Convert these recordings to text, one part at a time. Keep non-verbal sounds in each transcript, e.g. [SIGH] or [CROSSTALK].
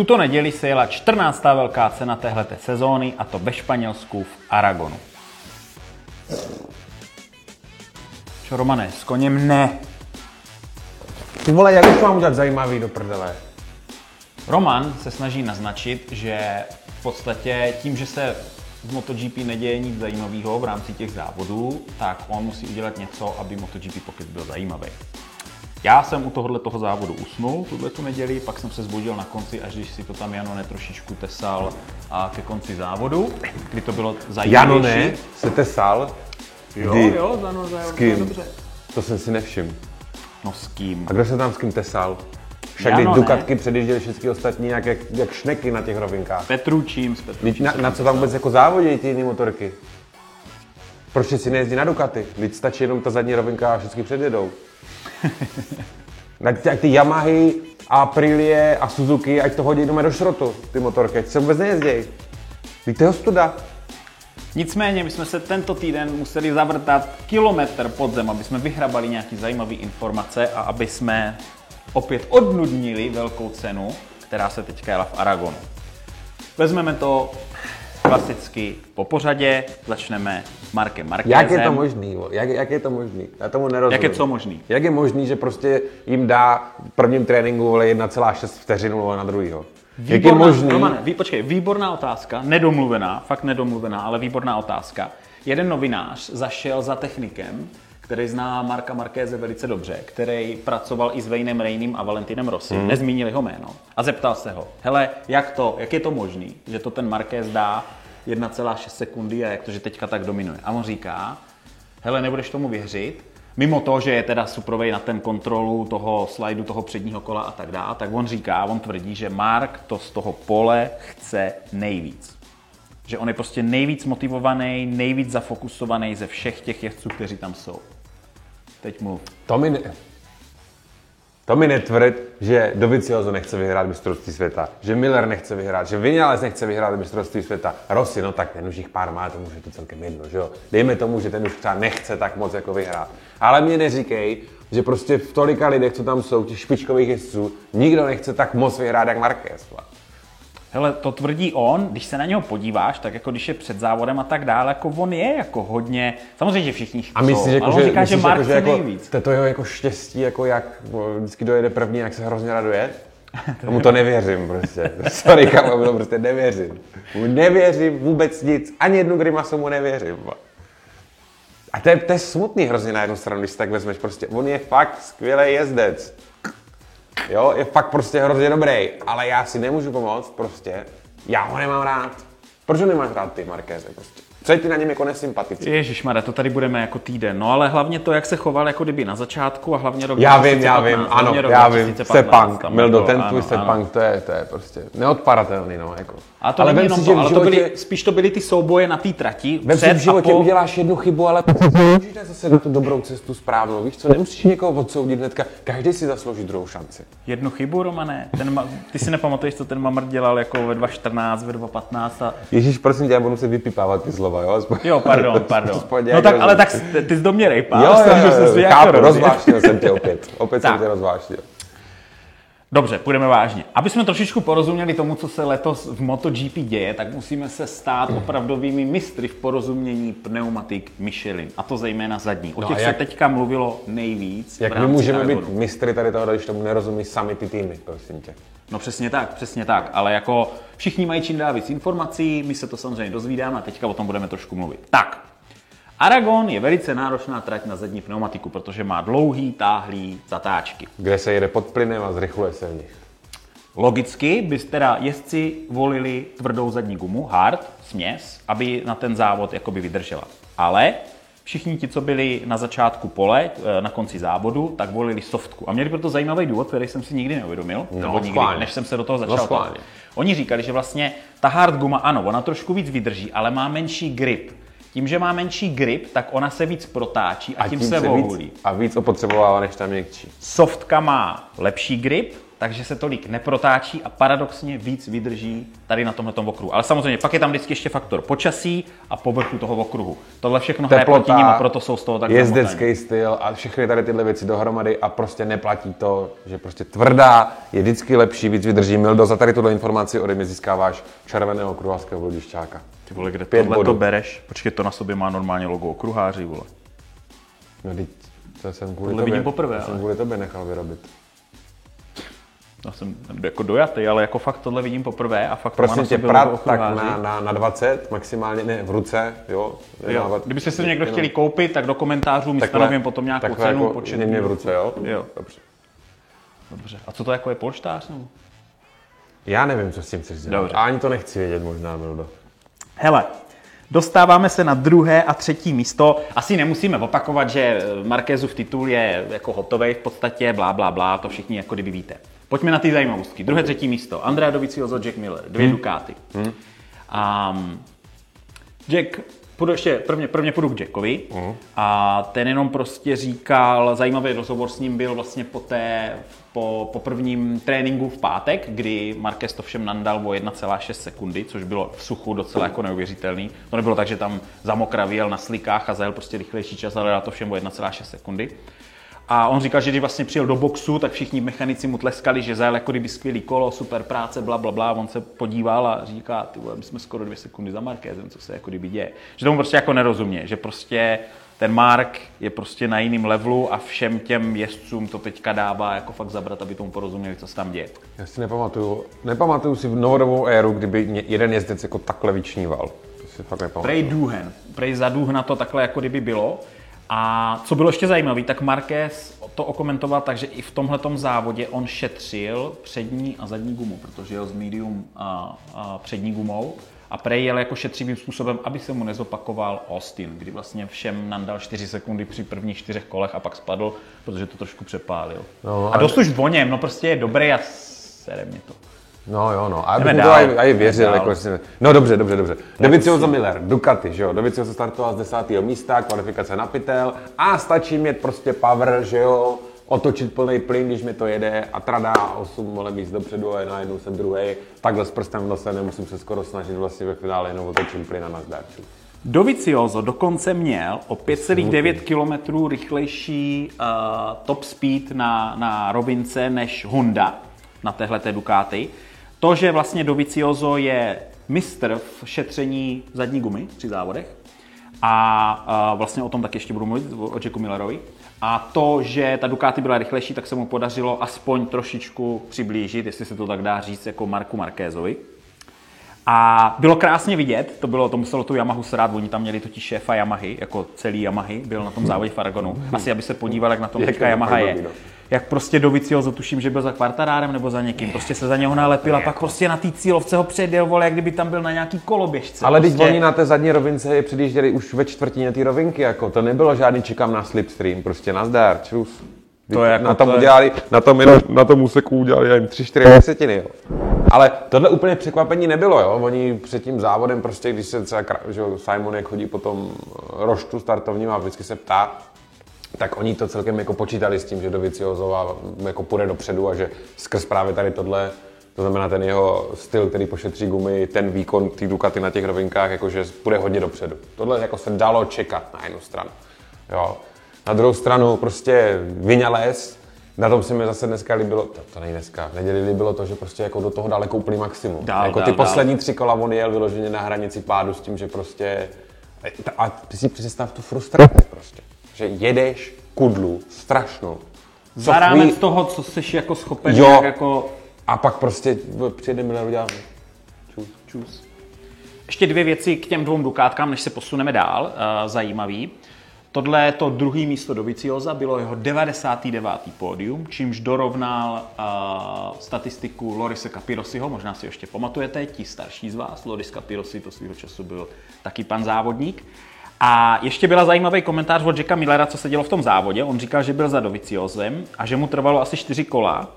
tuto neděli se jela 14. velká cena téhleté sezóny a to ve Španělsku v Aragonu. Čo, Romane, s koněm ne. Ty vole, jak už mám udělat zajímavý do prdele? Roman se snaží naznačit, že v podstatě tím, že se v MotoGP neděje nic zajímavého v rámci těch závodů, tak on musí udělat něco, aby MotoGP Pocket byl zajímavý. Já jsem u tohohle toho závodu usnul tuhle tu neděli, pak jsem se zbudil na konci, až když si to tam Janone trošičku tesal a ke konci závodu, kdy to bylo zajímavější. Janone se tesal? Jo, Kdy? jo, Zano, S kým? dobře. To jsem si nevšiml. No s kým? A kdo se tam s kým tesal? Však když. Dukatky předjížděli všechny ostatní jak, jak, jak šneky na těch rovinkách. Petručím s Petručím. Vždyť Na, na co tam vůbec jako závodí ty jiné motorky? Proč si nejezdí na Ducati? Teď stačí jenom ta zadní rovinka a všichni předjedou. [LAUGHS] Tak ty, Yamahy, Aprilie a Suzuki, ať to hodí doma do šrotu, ty motorky, ať se vůbec nejezdějí. Teď to je ostuda. Nicméně my jsme se tento týden museli zavrtat kilometr pod zem, aby jsme vyhrabali nějaké zajímavé informace a aby jsme opět odnudnili velkou cenu, která se teďka jela v Aragonu. Vezmeme to klasicky po pořadě, začneme Markem Markézem. Jak je to možný? Jak, jak je to možný? Já tomu nerozumím. Jak je co možný? Jak je možný, že prostě jim dá v prvním tréninku vole 1,6 vteřinu vole, na druhýho? Jak je možný? Romane, ví, počkej, výborná otázka, nedomluvená, fakt nedomluvená, ale výborná otázka. Jeden novinář zašel za technikem, který zná Marka Markéze velice dobře, který pracoval i s Vejnem Rejným a Valentinem Rossi, Mhm. mm. nezmínili ho jméno, a zeptal se ho, hele, jak to, jak je to možný, že to ten Markéz dá 1,6 sekundy a jak to, že teďka tak dominuje. A on říká, hele, nebudeš tomu věřit, mimo to, že je teda suprovej na ten kontrolu toho slajdu, toho předního kola a tak dále, tak on říká, on tvrdí, že Mark to z toho pole chce nejvíc. Že on je prostě nejvíc motivovaný, nejvíc zafokusovaný ze všech těch jezdců, kteří tam jsou. Teď mluv. To mi, ne... to mi netvrd, že Dovizioso nechce vyhrát mistrovství světa, že Miller nechce vyhrát, že Vinales nechce vyhrát mistrovství světa. Rossi, no tak ten už jich pár má, tomu už je to celkem jedno, že jo. Dejme tomu, že ten už třeba nechce tak moc jako vyhrát. Ale mě neříkej, že prostě v tolika lidech, co tam jsou, těch špičkových jezdců, nikdo nechce tak moc vyhrát jak Marquez. Hele, to tvrdí on, když se na něho podíváš, tak jako když je před závodem a tak dále, jako on je jako hodně, samozřejmě, že všichni A myslíš, jako, že, říká, že myslíš, Mark jako, že jako, nejvíc. to, to jeho jako štěstí, jako jak vždycky dojede první, jak se hrozně raduje? [LAUGHS] Tomu to nevěřím prostě. [LAUGHS] Sorry, kamo, to prostě nevěřím. Mu nevěřím vůbec nic. Ani jednu grimasu mu nevěřím. A to je, to je smutný hrozně na jednu stranu, když si tak vezmeš. Prostě on je fakt skvělý jezdec. Jo, je fakt prostě hrozně dobrý, ale já si nemůžu pomoct prostě. Já ho nemám rád. Proč ho nemáš rád ty, Markéze, prostě? Co je ti na něm jako nesympatický? Ježíš to tady budeme jako týden. No ale hlavně to, jak se choval jako kdyby na začátku a hlavně rok Já vím, já 2015, vím, ano, já vím. 2015 Sepang, tam Mildo, jako, ten ano, tvůj ano. Sepang, to je, to je prostě neodparatelný, no, jako. A to ale není jenom si, to, ale to byly, spíš to byly ty souboje na té trati. vem si, v životě po... uděláš jednu chybu, ale můžeš zase na tu dobrou cestu správnou, víš co, nemusíš někoho odsoudit hnedka, každý si zaslouží druhou šanci. Jednu chybu, Romane. Ten ma... Ty si nepamatuješ, co ten Mamr dělal jako ve 2014, ve 2015 a... Ježíš, prosím tě, já budu se vypipávat ty slova, jo? Aspoň, Jo, pardon, [LAUGHS] pardon. aspoň No tak, ale tak ty jsi do mě rejpal. Jo, jo, jo, jsem jo, si chápu, rozvášnil jsem tě opět, opět jsem Tak. tě rozvášnil. Dobře, půjdeme vážně. Aby jsme trošičku porozuměli tomu, co se letos v MotoGP děje, tak musíme se stát opravdovými mistry v porozumění pneumatik Michelin. A to zejména zadní. O No těch se jak- teďka mluvilo nejvíc. Jak my můžeme být mistry tady toho, když tomu nerozumí sami ty týmy, prosím tě. No přesně tak, přesně tak. Ale jako všichni mají čím dál víc informací, my se to samozřejmě dozvídáme a teďka o tom budeme trošku mluvit. Tak, Aragon je velice náročná trať na zadní pneumatiku, protože má dlouhý, táhlý zatáčky. Kde se jede pod plynem a zrychluje se v nich. Logicky by teda jezdci volili tvrdou zadní gumu, hard, směs, aby na ten závod jakoby vydržela. Ale všichni ti, co byli na začátku pole, eh, na konci závodu, tak volili softku. A měli proto zajímavý důvod, který jsem si nikdy neuvědomil, No, nebo nikdy, než jsem se do toho No, začal. schválně. Oni říkali, že vlastně ta hard guma, ano, ona trošku víc vydrží, ale má menší grip. Tím, že má menší grip, tak ona se víc protáčí a, tím, se víc, vohulí. a víc opotřebovává než ta měkčí. Softka má lepší grip, takže se tolik neprotáčí a paradoxně víc vydrží tady na tomhle okruhu. Ale samozřejmě pak je tam vždycky ještě faktor počasí a povrchu toho okruhu. Tohle všechno hraje proti ním a proto jsou z toho tak Jezdecký styl a všechny tady tyhle věci dohromady a prostě neplatí to, že prostě tvrdá je vždycky lepší, víc vydrží. Mildo, za tady tuhle informaci ode mě získáváš červeného kruhářského bludišťáka. Ty vole, kde Pět tohle to bereš? Počkej, to na sobě má normálně logo okruháři, vole. No, teď to jsem kvůli tohle tobě, vidím poprvé, to jsem ale. kvůli tobě nechal vyrobit. Já jsem jako dojatý, ale jako fakt tohle vidím poprvé a fakt Prosím má na tě, sobě prat tak na, na, na 20, maximálně ne v ruce, jo. Jo. Kdybyste si to někdo jenom chtěli koupit, tak do komentářů my takhle- stanovím potom nějakou takhle cenu, jako počet mě v ruce, jo? Jo. Dobře. Dobře. A co to jako je polštář? Nebo? Já nevím, co s tím chceš dělat. Dobře. A ani to nechci vědět možná, Mildo. Hele, dostáváme se na druhé a třetí místo. Asi nemusíme opakovat, že Markézův titul je jako hotový v podstatě, blá, blá, blá, to všichni jako kdyby víte. Pojďme na ty zajímavosti. Druhé, třetí místo. Andrea Dovizioso, Jack Miller, dvě hmm. Ducati. Hmm. Um, Jack, půjdu ještě, prvně, prvně půjdu k Jackovi Mhm. a ten jenom prostě říkal, zajímavý rozhovor s ním byl vlastně po, té, po, po prvním tréninku v pátek, kdy Marquez to všem nandal o 1,6 sekundy, což bylo v suchu docela jako neuvěřitelný. To nebylo tak, že tam zamokravěl na slikách a zajel prostě rychlejší čas, ale dal to všem o 1,6 sekundy. A on říkal, že když vlastně přijel do boxu, tak všichni mechanici mu tleskali, že zajel jako kdyby skvělý kolo, super práce, bla, bla, bla. On se podíval a říká, ty vole, my jsme skoro dvě sekundy za Markézem, co se jako kdyby děje. Že tomu prostě jako nerozumí, že prostě ten Mark je prostě na jiném levelu a všem těm jezdcům to teďka dává jako fakt zabrat, aby tomu porozuměli, co se tam děje. Já si nepamatuju, nepamatuju si v novodobou éru, kdyby jeden jezdec jako takhle vyčníval. To si fakt nepamatuju. Prej Duhen. Prej za Duhna to takhle jako kdyby bylo. A co bylo ještě zajímavé, tak Marquez to okomentoval tak, že i v tomhletom závodě on šetřil přední a zadní gumu, protože jel s medium a, a přední gumou a Prej jel jako šetřivým způsobem, aby se mu nezopakoval Austin, kdy vlastně všem nandal 4 sekundy při prvních čtyřech kolech a pak spadl, protože to trošku přepálil. No, a a- dost už o něm, no prostě je dobrý a sere mě to. No jo, no. A Jdeme to dál. aj, aj věřil. Jdeme Jako, no dobře, dobře, dobře. Dovizioso Miller, Ducati, že jo. Dovizioso startoval z desátého místa, kvalifikace na pytel a stačí mít prostě power, že jo. Otočit plný plyn, když mi to jede a trada 8 vole míst dopředu a najednou jsem druhý. Takhle s prstem v nose nemusím se skoro snažit vlastně ve finále jenom otočím plyn a nazdarču. Dovizioso dokonce měl o 5,9 km rychlejší uh, top speed na, na rovince než Honda na téhleté Ducati. To, že vlastně Dovizioso je mistr v šetření zadní gumy při závodech a vlastně o tom tak ještě budu mluvit, o Jacku Millerovi. A to, že ta Ducati byla rychlejší, tak se mu podařilo aspoň trošičku přiblížit, jestli se to tak dá říct, jako Marku Markézovi. A bylo krásně vidět, to bylo, to muselo tu Yamahu srát, oni tam měli totiž šéfa Yamahy, jako celý Yamahy, byl na tom závodě v Aragonu. Asi, aby se podíval, jak na tom teďka Yamaha je. Jak prostě Dovizioso, tuším, že byl za kvartarárem nebo za někým, prostě se za něho nalepil a pak prostě na té cílovce ho předjel, vole, jak kdyby tam byl na nějaký koloběžce. Ale prostě. teď oni na té zadní rovince je předjížděli už ve čtvrtině té rovinky, jako to nebylo žádný čekám na slipstream, prostě nazdar, čus. To je jako- na tom to je- udělali, na tom, jenom, na tom úseku udělali já jim 3-4 desetiny, jo. Ale tohle úplně překvapení nebylo, jo. Oni před tím závodem prostě, když se třeba, že Simon jak chodí po tom eh, roštu startovním a vždycky se ptá, tak oni to celkem jako počítali s tím, že Dovizioso jako půjde dopředu a že skrz právě tady tohle, to znamená ten jeho styl, který pošetří gumy, ten výkon té Ducati na těch rovinkách, jakože půjde hodně dopředu. Tohle jako se dalo čekat na jednu stranu. Jo. Na druhou stranu prostě Vinales, na tom se mi zase dneska líbilo, to, to není dneska, v neděli líbilo to, že prostě jako do toho dal jako úplný maximum. Dál, jako dál, ty dál. poslední tři kola on jel vyloženě na hranici pádu s tím, že prostě a ty si představ tu frustraci prostě, že jedeš kudlu strašnou. Co Za rámec chvíli- toho, co jsi jako schopen Jo. nějak jako A pak prostě přijede Miller udělá Čus. Ještě dvě věci k těm dvou Dukátkám, než se posuneme dál, uh, zajímavý. Tohle je to druhé místo do Vicioza, bylo jeho 99. pódium, čímž dorovnal uh, statistiku Lorise Capirosiho, možná si ještě pamatujete, ti starší z vás, Loris Capirosi, to svého času byl taky pan závodník. A ještě byla zajímavý komentář od Jacka Millera, co se dělo v tom závodě. On říkal, že byl za Doviciozem a že mu trvalo asi čtyři kola,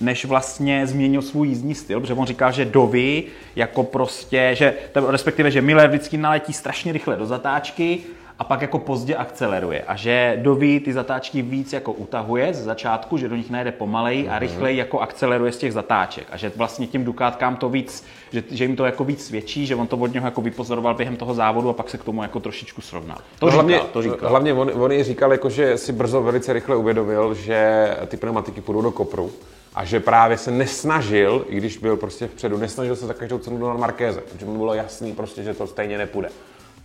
než vlastně změnil svůj jízdní styl, protože on říkal, že Dovi jako prostě, že, respektive, že Miller vždycky naletí strašně rychle do zatáčky a pak jako pozdě akceleruje a že doví ty zatáčky víc jako utahuje z začátku, že do nich najde pomaleji a rychleji jako akceleruje z těch zatáček a že vlastně tím Dukátkám to víc, že, že jim to jako víc svědčí, že on to od něho jako vypozoroval během toho závodu a pak se k tomu jako trošičku srovnal. To No říkal, hlavně, to říkal. hlavně on, on i říkal, jako, že si brzo velice rychle uvědomil, že ty pneumatiky půjdou do kopru a že právě se nesnažil, i když byl prostě vpředu, nesnažil se za každou cenu do Markéze, protože mu bylo jasný prostě, že to stejně nepůjde.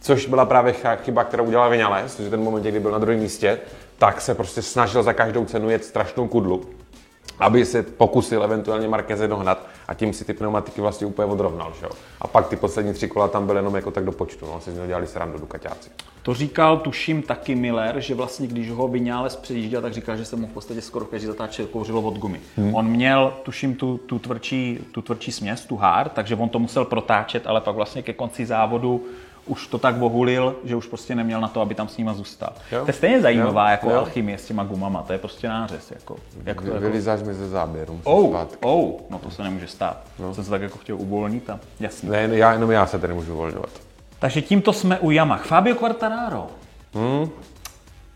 Což byla právě ch- chyba, kterou udělal Vinales, že ten moment, kdy byl na druhém místě, tak se prostě snažil za každou cenu jet strašnou kudlu, aby se pokusil eventuálně Markéze dohnat a tím si ty pneumatiky vlastně úplně odrovnal. Že jo? A pak ty poslední tři kola tam byly jenom jako tak do počtu, no, si z něho dělali srandu Dukaťáci. To říkal, tuším, taky Miller, že vlastně, když ho Vinales předjížděl, tak říkal, že se mu v podstatě skoro každý zatáčel kouřilo od gumy. Hmm. On měl, tuším, tu, tu, tvrdší, tu tvrdší směs, tu hard, takže on to musel protáčet, ale pak vlastně ke konci závodu už to tak bohulil, že už prostě neměl na to, aby tam s nima zůstal. Jo. To je stejně zajímavá Jo. jako Jo. alchymie s těma gumama, to je prostě nářez. Jako, jak to jako... Vylizáš mi ze záběru, Oh, zpátky. oh, no to se nemůže stát. No. Jsem se tak jako chtěl uvolnit a jasný. Ne, já, jenom já se tady můžu uvolňovat. Takže tímto jsme u Yamaha. Fabio Quartararo. Hmm.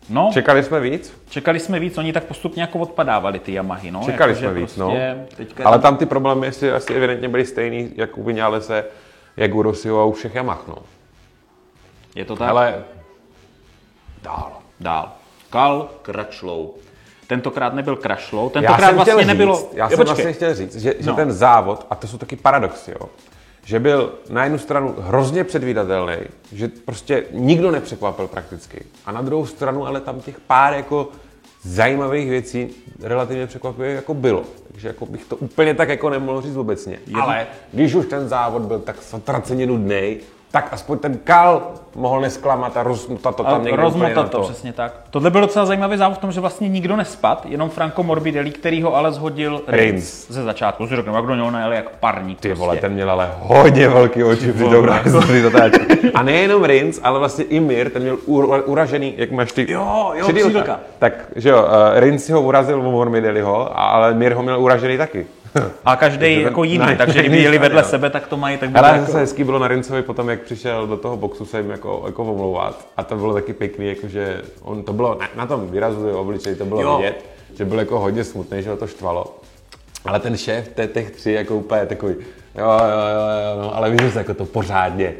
No, Čekali jsme víc? Čekali jsme víc, oni tak postupně jako odpadávali ty Yamahy, no. Čekali Jakože jsme víc, no. prostě Teďka Ale tam ty problémy asi, asi evidentně byly stejný, jak u Vinalese, jak u Rossiho a u všech Yamah, no. Je to tak? Ale dál. Dál. Kal Kračlou. Tentokrát nebyl Krašlou, Já tentokrát jsem vlastně chtěl nebylo... říct, já jsem počkej. vlastně chtěl říct, že, že No. ten závod, a to jsou taky paradoxy, jo, že byl na jednu stranu hrozně předvídatelný, že prostě nikdo nepřekvapil prakticky. A na druhou stranu ale tam těch pár jako zajímavých věcí relativně překvapivě jako bylo. Takže jako bych to úplně tak jako nemohl říct obecně. Ale když už ten závod byl tak zatraceně nudný, tak aspoň ten kal mohl nesklamat a rozmutat to tam A někde rozmotat to, přesně tak. Tohle byl docela zajímavý závod v tom, že vlastně nikdo nespad, jenom Franco Morbidelli, který ho ale zhodil Rins. Ze začátku. Si řeknu, jak do něho najel jak parník. Ty vole, prostě. ten měl ale hodně velký oči při zatáčky. A nejenom Rins, ale vlastně i Mir, ten měl ur, uražený, jak máš ty... Jo, jo, křídlka. Tak, že jo, uh, Rins si ho urazil o Mormideliho, ale Mir ho měl uražený taky. A každý jako jiný, na- takže kdyby jeli vedle straně, sebe, tak to mají, tak Ale jako... zase hezký bylo na Rincovi potom, jak přišel do toho boxu se jim jako, jako omlouvat. A to bylo taky pěkný, jakože on to bylo na, na tom výrazu jeho obličeji, to bylo Jo. vidět, že byl jako hodně smutný, že ho to štvalo. Ale ten šéf té, těch tři jako úplně takový, jo, jo, jo, jo no, ale víš, že jako to pořádně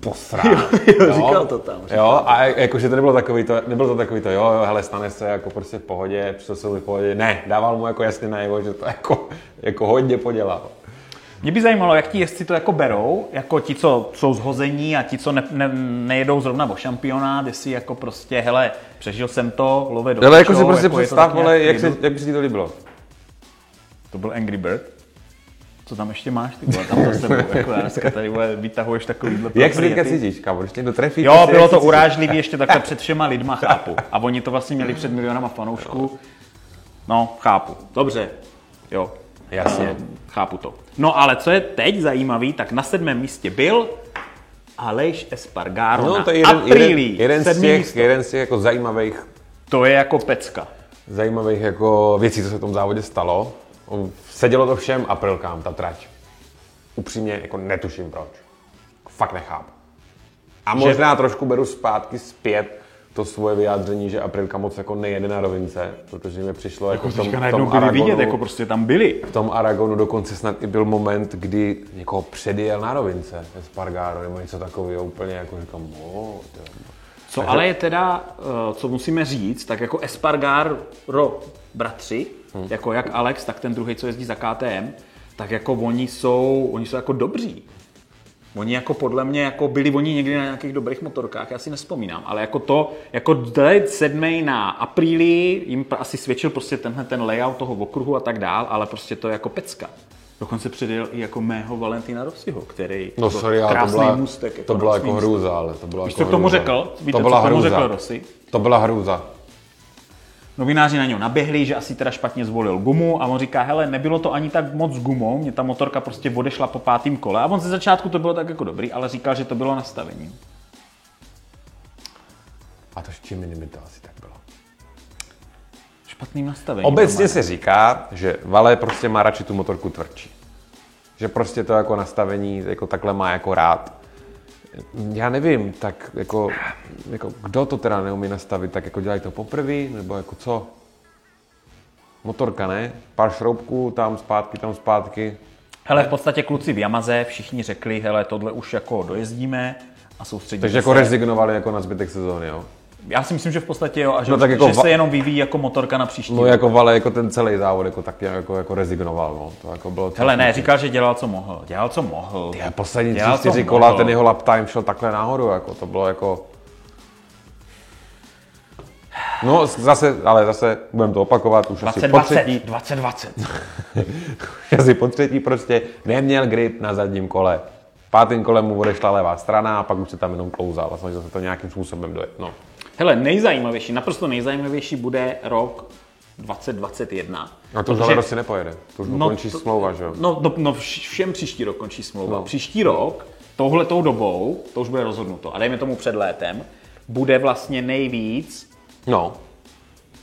posrá. Jo, jo, říkal to tam, říkal Jo, a jakože to nebylo takový to, nebylo to takový to, jo, jo, hele, stane se jako prostě v pohodě, přišel jsem v pohodě. Ne, dával mu jako jasně najevo, že to jako, jako hodně podělal. Mě by zajímalo, jak ti jezdci to jako berou, jako ti, co jsou zhození a ti, co ne, ne, nejedou zrovna o šampionát, jestli jako prostě, hele, přežil jsem to, love do Ale jako si prostě je to představ, vole, jak, se, jak by si ti to líbilo. To byl Angry Bird. Co tam ještě máš, ty vole, tam za sebou, jako dneska tady vole, vytahuješ takovýhle Jak se teďka cítíš, kámo, když někdo trefí? Jo, se, bylo to se urážlivý [LAUGHS] ještě takhle před všema lidma, chápu. A oni to vlastně měli před milionama fanoušků. No, chápu. Dobře. Jo. Jasně. Chápu to. No ale co je teď zajímavý, tak na sedmém místě byl Aleš Espargaro No, to je jeden, Aprilii. jeden, jeden, z těch, místo. jeden z těch jako zajímavých, To je jako pecka. zajímavých jako věcí, co se v tom závodě stalo. Sedělo to všem aprilkám, ta trať. Upřímně jako netuším proč. Fakt nechápu. A možná trošku beru zpátky zpět to svoje vyjádření, že aprilka moc jako nejede na rovince, protože mi přišlo jako, v tom, v tom byli vidět, Aragonu- jako prostě tam byli. v tom Aragonu dokonce snad i byl moment, kdy někoho předjel na rovince Espargaro nebo něco takového, úplně jako říkám, o, Co ale je teda, eh, co musíme říct, tak jako Espargaro bratři, Hmm. jako jak Alex, tak ten druhý, co jezdí za KTM, tak jako oni jsou, oni jsou jako dobří. Oni jako podle mě, jako byli oni někdy na nějakých dobrých motorkách, já si nespomínám, ale jako to, jako dát sedmý na apríli, jim asi svědčil prostě tenhle ten layout toho okruhu a tak dál, ale prostě to je jako pecka. Dokonce předjel i jako mého Valentina Rossiho, který No sorry, to krásný byla, můstek. to byla jako hrůza, ale to byla Víš, jako co k tomu řekl? Víte, to co byla tomu hrůza. řekl Rossi? To byla hrůza. Novináři na něj naběhli, že asi teda špatně zvolil gumu a on říká, hele, nebylo to ani tak moc gumou, mě ta motorka prostě odešla po pátém kole a on ze začátku to bylo tak jako dobrý, ale říkal, že to bylo nastavení. A to s čím jiným by to asi tak bylo. Špatným nastavením. Obecně se říká, že Vale prostě má radši tu motorku tvrdší. Že prostě to jako nastavení jako takhle má jako rád. Já nevím, tak jako, jako kdo to teda neumí nastavit, tak jako dělají to poprvé, nebo jako co? Motorka, ne? Pár šroubků, tam zpátky, tam zpátky. Hele, v podstatě kluci v Yamaze všichni řekli, hele, tohle už jako dojezdíme a soustředíme Takže jako se. rezignovali jako na zbytek sezóny, jo? Já si myslím, že v podstatě jo, a že, No tak jako že va- se jenom vyvíjí jako motorka na příští No jako Vale, jako ten celý závod, jako taky jako, jako rezignoval, no. To jako bylo... Hele, ne, říkal, že dělal, co mohl. Dělal, co mohl. Já poslední tři, Dělal, co čtyři kola, mohl. ten jeho lap time šel takhle nahoru, jako to bylo jako... No zase, ale zase budeme to opakovat, už asi po 2020, třetí, 2020. [LAUGHS] asi po třetí prostě neměl grip na zadním kole. Pátým kolem mu odešla levá strana a pak už se tam jenom klouzal a snažil se to nějakým způsobem dojet. No. Hele, nejzajímavější, naprosto nejzajímavější bude rok 2021. A to už ale prostě nepojede. To už mu končí to- smlouva, že jo? No, no, no vš- všem příští rok končí smlouva. No. Příští rok, touhletou dobou, to už bude rozhodnuto, a dejme tomu před létem, bude vlastně nejvíc, No.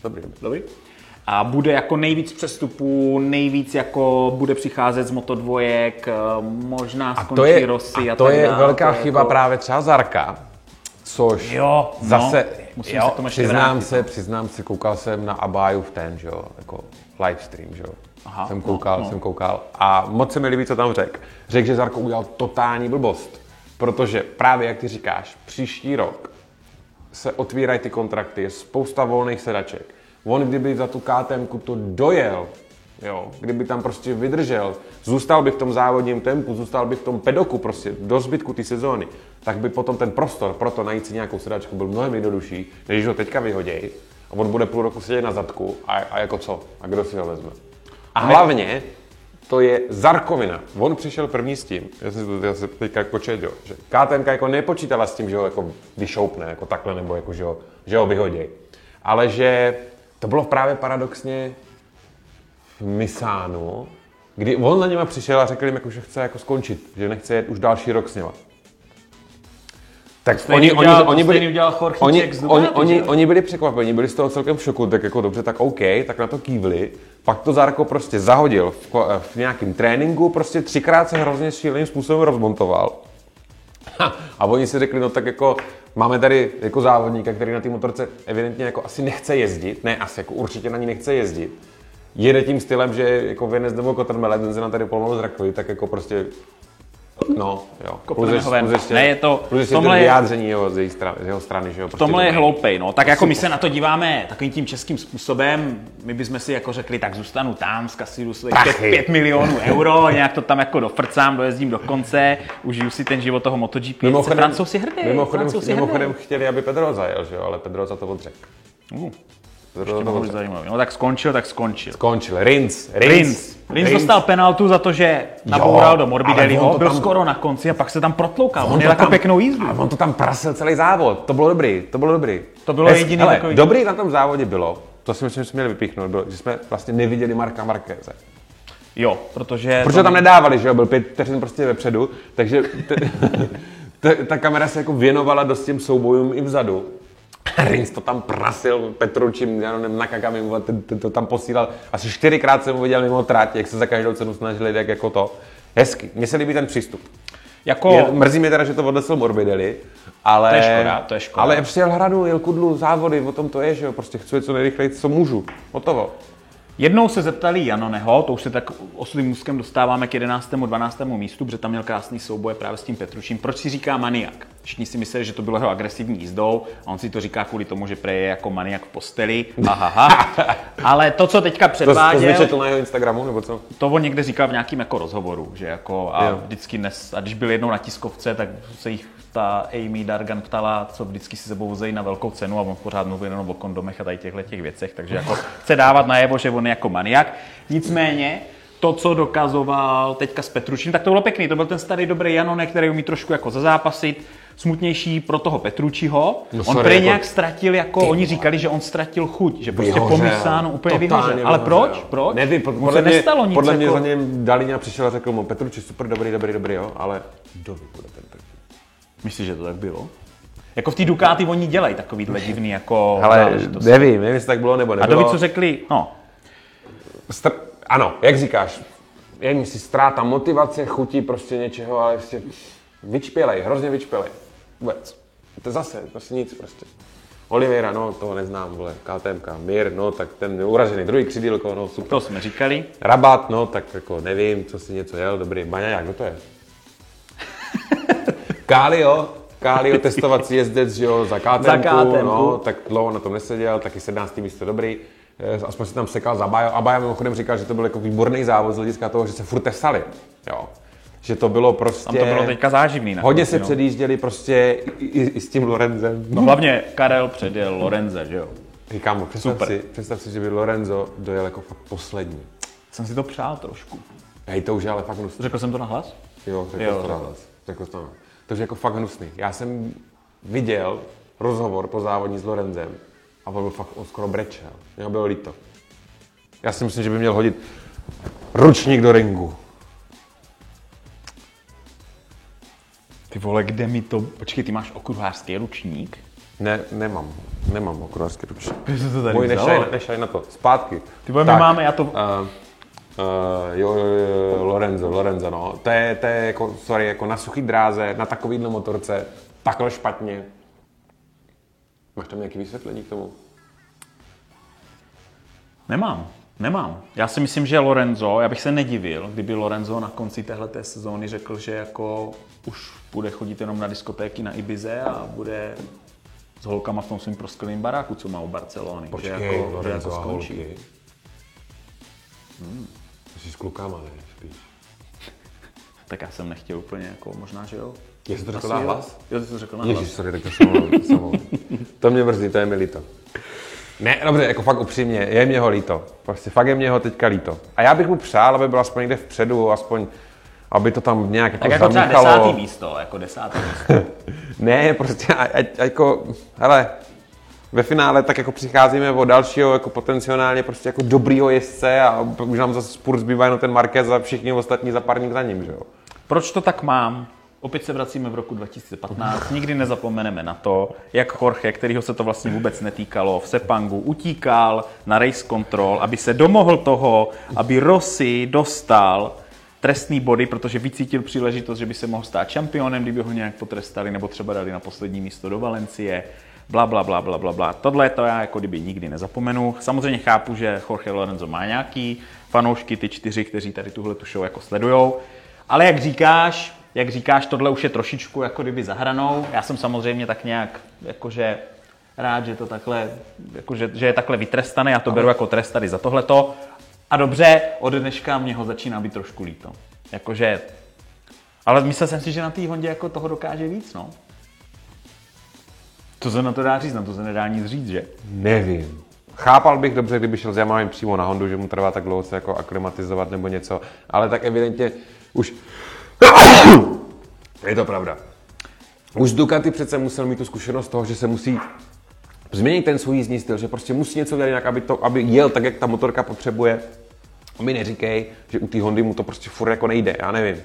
Dobrý, dobrý. A bude jako nejvíc přestupů, nejvíc jako bude přicházet z motodvojek, eh, možná A skončí to je, Rosy a, a to tak je velká to je chyba jako... právě třeba Zarka, což Jo, no, zase, musím jo, se k tomu ještě přiznám vrátit, se, přiznám se, koukal jsem na Abáju v ten, že jo, jako livestream, že jo. Aha, jsem no, koukal, no. jsem koukal a moc se mi líbí, co tam řekl. Řekl, že Zarko udělal totální blbost, protože právě, jak ty říkáš, příští rok se otvírají ty kontrakty, je spousta volných sedaček. On kdyby za tu KTM to dojel, jo, kdyby tam prostě vydržel, zůstal by v tom závodním tempu, zůstal by v tom pedoku prostě do zbytku té sezóny, tak by potom ten prostor pro to najít si nějakou sedačku byl mnohem jednodušší, než když ho teďka vyhoděj a on bude půl roku sedět na zadku a, a jako co? A kdo si ho vezme? A hlavně to je Zarkovina. On přišel první s tím, já jsem si to já jsem teďka jako četl, že KTM jako nepočítala s tím, že ho jako vyšoupne, jako takhle, nebo jako, že ho, že ho vyhodí. Ale že to bylo právě paradoxně v Misánu, kdy on za něma přišel a řekl jim, jako, že chce jako skončit, že nechce jet už další rok s něma. Tak stejný oni, udělal- oni, byli, oni, oni, oni, oni byli překvapeni, byli z toho celkem v šoku, tak jako dobře, tak OK, tak na to kývli. Pak to Zarko prostě zahodil v, v nějakém tréninku, prostě třikrát se hrozně šíleným způsobem rozmontoval. Ha, A oni si řekli, no tak jako máme tady jako závodníka, který na té motorce evidentně jako asi nechce jezdit, ne asi, jako určitě na ní nechce jezdit. Jede tím stylem, že jako Venez nebo Kotrmele, ten se nám tady pomalu zrakovi, tak jako prostě No, jo. Kopneme ho ven. ještě, Ne, je to- plus ještě tomhle to vyjádření jeho, z, její strany, z jeho strany, že jo. Prostě Tomhle je hloupej, no. Tak jako my se na to díváme takovým tím českým způsobem, my bychom si jako řekli, tak zůstanu tam, zkasíru svých Prachy. 5, 5 milionů euro, nějak to tam jako dofrcám, dojezdím do konce, užiju si ten život toho MotoGP. Mimochodem, Francouz si hrdý, mimochodem, mimochodem chtěli, aby Pedro zajel, že jo, ale Pedro za to odřekl. Uh, to za to mohlo být odřekl. zajímavý. No tak skončil, tak skončil. Skončil. Rins. Rins. Rins dostal penaltu za to, že naboural do Morbidelliho, byl tam- skoro na konci a pak se tam protloukal. On, On to jako tam- pěknou jízdu. A on to tam prasil celý závod. To bylo dobrý, to bylo dobrý. To bylo Hezky. jediný Hele, takový- Dobrý na tom závodě bylo, to si myslím, že jsme měli vypíchnout, bylo, že jsme vlastně neviděli Marka Markéze. Jo, protože... Protože to- tam nedávali, že jo, byl pět vteřin prostě vepředu, takže [LAUGHS] t- t- ta kamera se jako věnovala dost těm soubojům i vzadu. Rins to tam prasil Petručím, já nevím, na Kakami, ten, ten, to tam posílal. Asi čtyřikrát jsem ho viděl mimo trať, jak se za každou cenu snažili, jak jako to. Hezky, mně se líbí ten přístup. Jako... Je, mrzí mě teda, že to odnesl Morbidelli, ale... To je škoda, to je škoda. Ale přijel hradu, jel kudlu, závody, o tom to je, že jo, prostě chci co nejrychleji, co můžu. Hotovo. Jednou se zeptali Janoneho, to už se tak oslým úzkem dostáváme k 11. 12. místu, protože tam měl krásný souboj právě s tím Petručím. Proč si říká maniak? Všichni si mysleli, že to bylo jeho agresivní jízdou a on si to říká kvůli tomu, že prej je jako maniak v posteli. Ahaha. [LAUGHS] Ale to, co teďka To, to předváděl, zvyčetl na jeho Instagramu, nebo co? to on někde říkal v nějakém jako rozhovoru, že jako a Jo. vždycky dnes, a když byl jednou na tiskovce, tak se jich ta Amy Dargan ptala, co vždycky si sebou vozejí na velkou cenu a on pořád mluvil jenom o kondomech a tady těchto těch věcech, takže jako chce dávat najevo, že on je jako maniak. Nicméně, to, co dokazoval teďka s Petručím, tak to bylo pěkný. To byl ten starý dobrý Janone, který umí trošku jako zazápasit, smutnější pro toho Petručiho. No on sorry, prej jako- nějak ztratil, jako oni říkali, že on ztratil chuť, že prostě po Vyhořel. Misánu úplně vyhořel. Ale proč? vyhořel. Proč? Nevím, pod- podle se mě, nestalo nic. podle mě jako... za něm Dalíňa přišel a řekl mu, Petruči, super, dobrý, dobrý, dobrý, jo, ale bude ten Petruči? Myslíš, že to tak bylo? Jako v té Ducati oni dělají takovýhle divný jako Ale nevím, nevím, jestli tak bylo nebo A nebylo. doby, co řekli, no, Str- ano, jak říkáš, je si ztráta motivace, chutí prostě něčeho, ale prostě Vyčpělej, hrozně vyčpělej. Vůbec. To zase, prostě nic prostě. Oliveira, no, toho neznám, vole, KTMK, Mir, no, tak ten uražený druhý křidílko, no, super. To jsme říkali. Rabat, no, tak jako nevím, co si něco jel, dobrý. Baňaják, kdo to je? Kálio, Kálio testovací jezdec, že jo, za KTM, Za KTM. no, tak dlouho na tom neseděl, taky 17. místo dobrý. Eh, Aspoň si tam sekal za Bajo. A Baja mimochodem říkal, že to byl jako výborný závod z hlediska toho, že se furt testali. Jo. Že to bylo prostě... Tam to bylo teďka záživný. na Hodně se no. předjížděli prostě i, i, i s tím Lorenzem. No hlavně Karel předjel Lorenze, že jo? Říkám mu, představ Super. si, představ si, že by Lorenzo dojel jako fakt poslední. Jsem si to přál trošku. Hej, to už je ale fakt hnusný. Řekl jsem to na hlas? Jo, řekl Jo, jo, to řekl. nahlas. Řekl jsi to nahlas. To je jako fakt hnusný. Já jsem viděl rozhovor po závodní s Lorenzem a on byl fakt, on skoro brečel. Mě bylo líto. Já si myslím, že by měl hodit ručník do ringu. Ty vole, kde mi to... Počkej, ty máš okruhářský ručník? Ne, nemám. Nemám okulářský ručník. Kde jsi to tady Můj nešaj, nešaj na to. Zpátky. Ty vole, my máme, já to... Uh, uh, jo, jo, jo, Lorenzo, Lorenzo, no. To je, to je jako, sorry, jako na suchý dráze, na takovýhle motorce, takhle špatně. Máš tam nějaký vysvětlení k tomu? Nemám, nemám. Já si myslím, že Lorenzo, já bych se nedivil, kdyby Lorenzo na konci téhleté sezóny řekl, že jako už bude chodit jenom na diskotéky na Ibize a bude s holkama v tom svým proskleným baráku, co má u Barcelony. Počkej, že jako, že Lorenzo jako a skončí. holky. Jsi s klukama, ne? Spíš. Tak já jsem nechtěl úplně jako, možná, že jo. Jestli to řekl na hlas? Jo, ty jsi to řekl na Ježíš, hlas. sorry, tak to jsem jsem. [LAUGHS] To mě mrzí, to je mi líto. Ne, dobře, jako fakt upřímně, je mě ho líto. Prostě fakt je mě ho teďka líto. A já bych mu přál, aby byl aspoň někde vpředu, aspoň, aby to tam nějak jako Tak jako třeba zamíchalo. desátý místo, jako desátý místo. [LAUGHS] Ne, prostě, a, a jako, hele, ve finále tak jako přicházíme o dalšího jako potenciálně prostě jako dobrýho jezdce a už nám zase spurt zbývá jenom ten Marquez a všichni ostatní zaparník za ním, že jo. Proč to tak mám? Opět se vracíme v roku 2015. Nikdy nezapomeneme na to, jak Jorge, kterýho se to vlastně vůbec netýkalo, v Sepangu utíkal na race control, aby se domohl toho, aby Rossi dostal trestný body, protože vycítil příležitost, že by se mohl stát šampionem, kdyby ho nějak potrestali, nebo třeba dali na poslední místo do Valencie. Bla, bla, bla, bla, bla, bla. Tohle to já jako kdyby nikdy nezapomenu. Samozřejmě chápu, že Jorge Lorenzo má nějaký fanoušky, ty čtyři, kteří tady tuhle tu show jako sledujou. Ale jak říkáš, jak říkáš, tohle už je trošičku jako kdyby za hranou. Já jsem samozřejmě tak nějak jakože rád, že to takhle, jakože, že je takhle vytrestaný, já to beru jako trest tady za tohleto. A dobře, od dneška mě ho začíná být trošku líto. Jakože, ale myslel jsem si, že na té Hondě jako toho dokáže víc, no. To se na to dá říct, na to se nedá nic říct, že? Nevím. Chápal bych dobře, kdyby šel s Yamahou přímo na Hondu, že mu trvá tak dlouho se jako aklimatizovat nebo něco, ale tak evidentně už... [COUGHS] je to pravda. Už Ducati přece musel mít tu zkušenost toho, že se musí změnit ten svůj jízdní styl, že prostě musí něco dělat jinak, aby, to, aby jel tak, jak ta motorka potřebuje. A mi neříkej, že u té Hondy mu to prostě furt jako nejde, já nevím.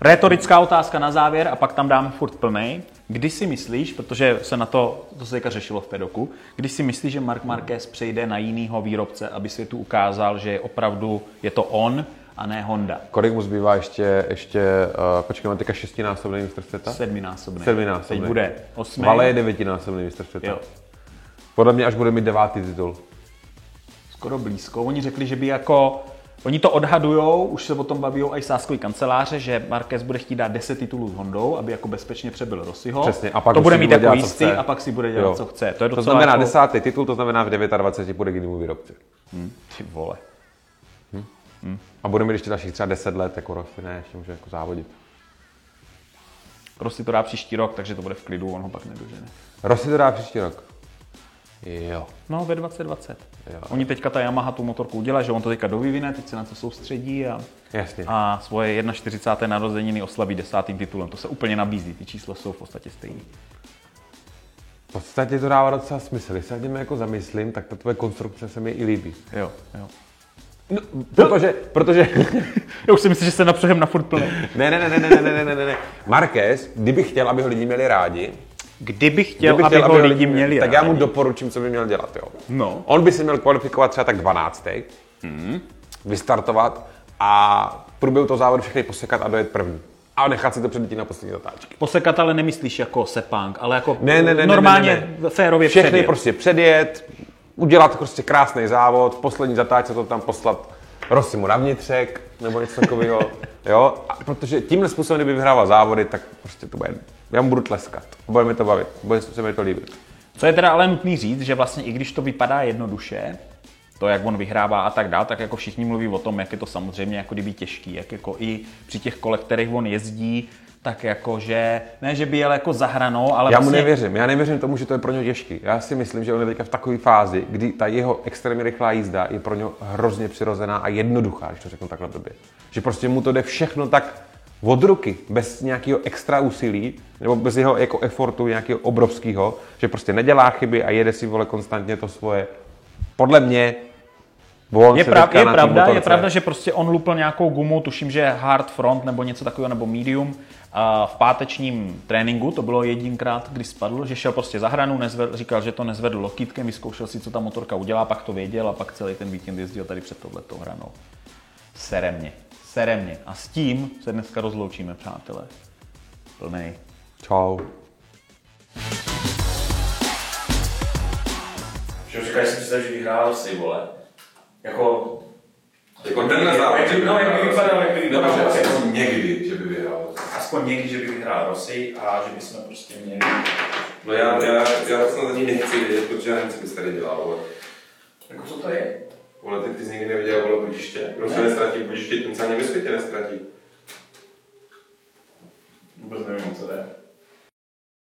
Retorická otázka na závěr a pak tam dáme furt plnej. Kdy si myslíš, protože se na to, to se teďka řešilo v pedoku, kdy si myslíš, že Mark Marquez přejde na jinýho výrobce, aby světu ukázal, že opravdu je to on a ne Honda? Kolik mu zbývá ještě, ještě uh, počkejme, teďka šestinásobný mistr světa? Sedminásobný. Sedminásobný. Teď bude osmý. Vale je devětinásobný mistr světa. Jo. Podle mě až bude mít devátý titul. Skoro blízko. Oni řekli, že by jako... Oni to odhadujou, už se o tom baví i sáskový kanceláře, že Marquez bude chtít dát 10 titulů s Hondou, aby jako bezpečně přebyl Rossiho. Přesně, a pak to bude mít bude jako jistý a pak si bude dělat, Jo. co chce. To je To znamená jako... desátý titul, to znamená v 29 půjde k jinému výrobci. Ty vole. A bude mít ještě dalších třeba 10 let jako Rossi, ne, ještě může jako závodit. Rossi to dá příští rok, takže to bude v klidu, on ho pak nedožene. Rossi to dá příští rok. Jo. No, ve 2020. Jo. Oni teďka ta Yamaha tu motorku udělá, že on to teďka dovyvine, teď se na to soustředí a, Jasně. a svoje 41. narozeniny oslaví desátým titulem. To se úplně nabízí, ty čísla jsou v podstatě stejný. V podstatě to dává docela smysl. Když se nad tím jako zamyslím, tak ta tvoje konstrukce se mi i líbí. Jo, jo. No, protože, protože, [LAUGHS] Já už si myslím, že se napřehem na furt plný. ne, ne, ne, ne, ne, ne, ne, ne, ne, ne. Marquez, kdyby chtěl, aby ho lidi měli rádi, Kdybych chtěl, kdyby aby ho lidi měli tak já mu rádi. doporučím, co by měl dělat. Jo. No. On by si měl kvalifikovat třeba tak 12. Hmm. Vystartovat a v průběhu toho závodu všechny posekat a dojet první. a nechat si to předtím na poslední zatáčky. Posekat ale nemyslíš jako sepang, ale jako Ne, ne, ne, normálně ne, ne, ne. férově Všechny předjet. prostě předjet, udělat prostě krásný závod, v poslední zatáčce to tam poslat Rosimu na vnitřek, nebo něco takového. [LAUGHS] jo, a protože tímhle způsobem, kdyby vyhrával závody, tak prostě to bude, já mu budu tleskat. Bude mi to bavit, bude se mi to líbit. Co je teda ale nutný říct, že vlastně i když to vypadá jednoduše, to, jak on vyhrává a tak dál, tak jako všichni mluví o tom, jak je to samozřejmě jako kdyby těžký, jak jako i při těch kolech, kterých on jezdí, tak jako, že ne, že by jel jako za hranou, ale Já vlastně... mu nevěřím, já nevěřím tomu, že to je pro něj těžký. Já si myslím, že on je teďka v takové fázi, kdy ta jeho extrémně rychlá jízda je pro něj hrozně přirozená a jednoduchá, když to řeknu takhle blbě. Že prostě mu to jde všechno tak od ruky, bez nějakého extra úsilí, nebo bez jeho jako efortu nějakého obrovského, že prostě nedělá chyby a jede si vole konstantně to svoje. Podle mě on Je, prav, je, pravda, je pravda, že prostě on lupl nějakou gumu, tuším, že hard front nebo něco takového, nebo medium. A v pátečním tréninku, to bylo jedinkrát, kdy spadl, že šel prostě za hranu, nezvedl, říkal, že to nezvedl lokítkem, vyzkoušel si, co ta motorka udělá, pak to věděl a pak celý ten víkend jezdil tady před touhletou hranou. Sere mě, sere mě. A s tím se dneska rozloučíme, přátelé. Plnej. Čau. Že říkáš si představ, že vyhrál si, vole. Jako... Jako tenhle závod, že by No, jak by vyhrál vypadal, jak by vypadal aspoň někdy, že by vyhrál. Aspoň někdy, že by vyhrál Rossi a že bychom prostě měli... No já, já, já snad ani nechci vědět, protože já nevím, co bys tady dělal, vole. Jako co to je? Vole, ty, ty jsi nikdy neviděl bylo budiště. Kdo se nestratí v bludiště, tím se ani ve světě nestratí. Vůbec nevím, co to je.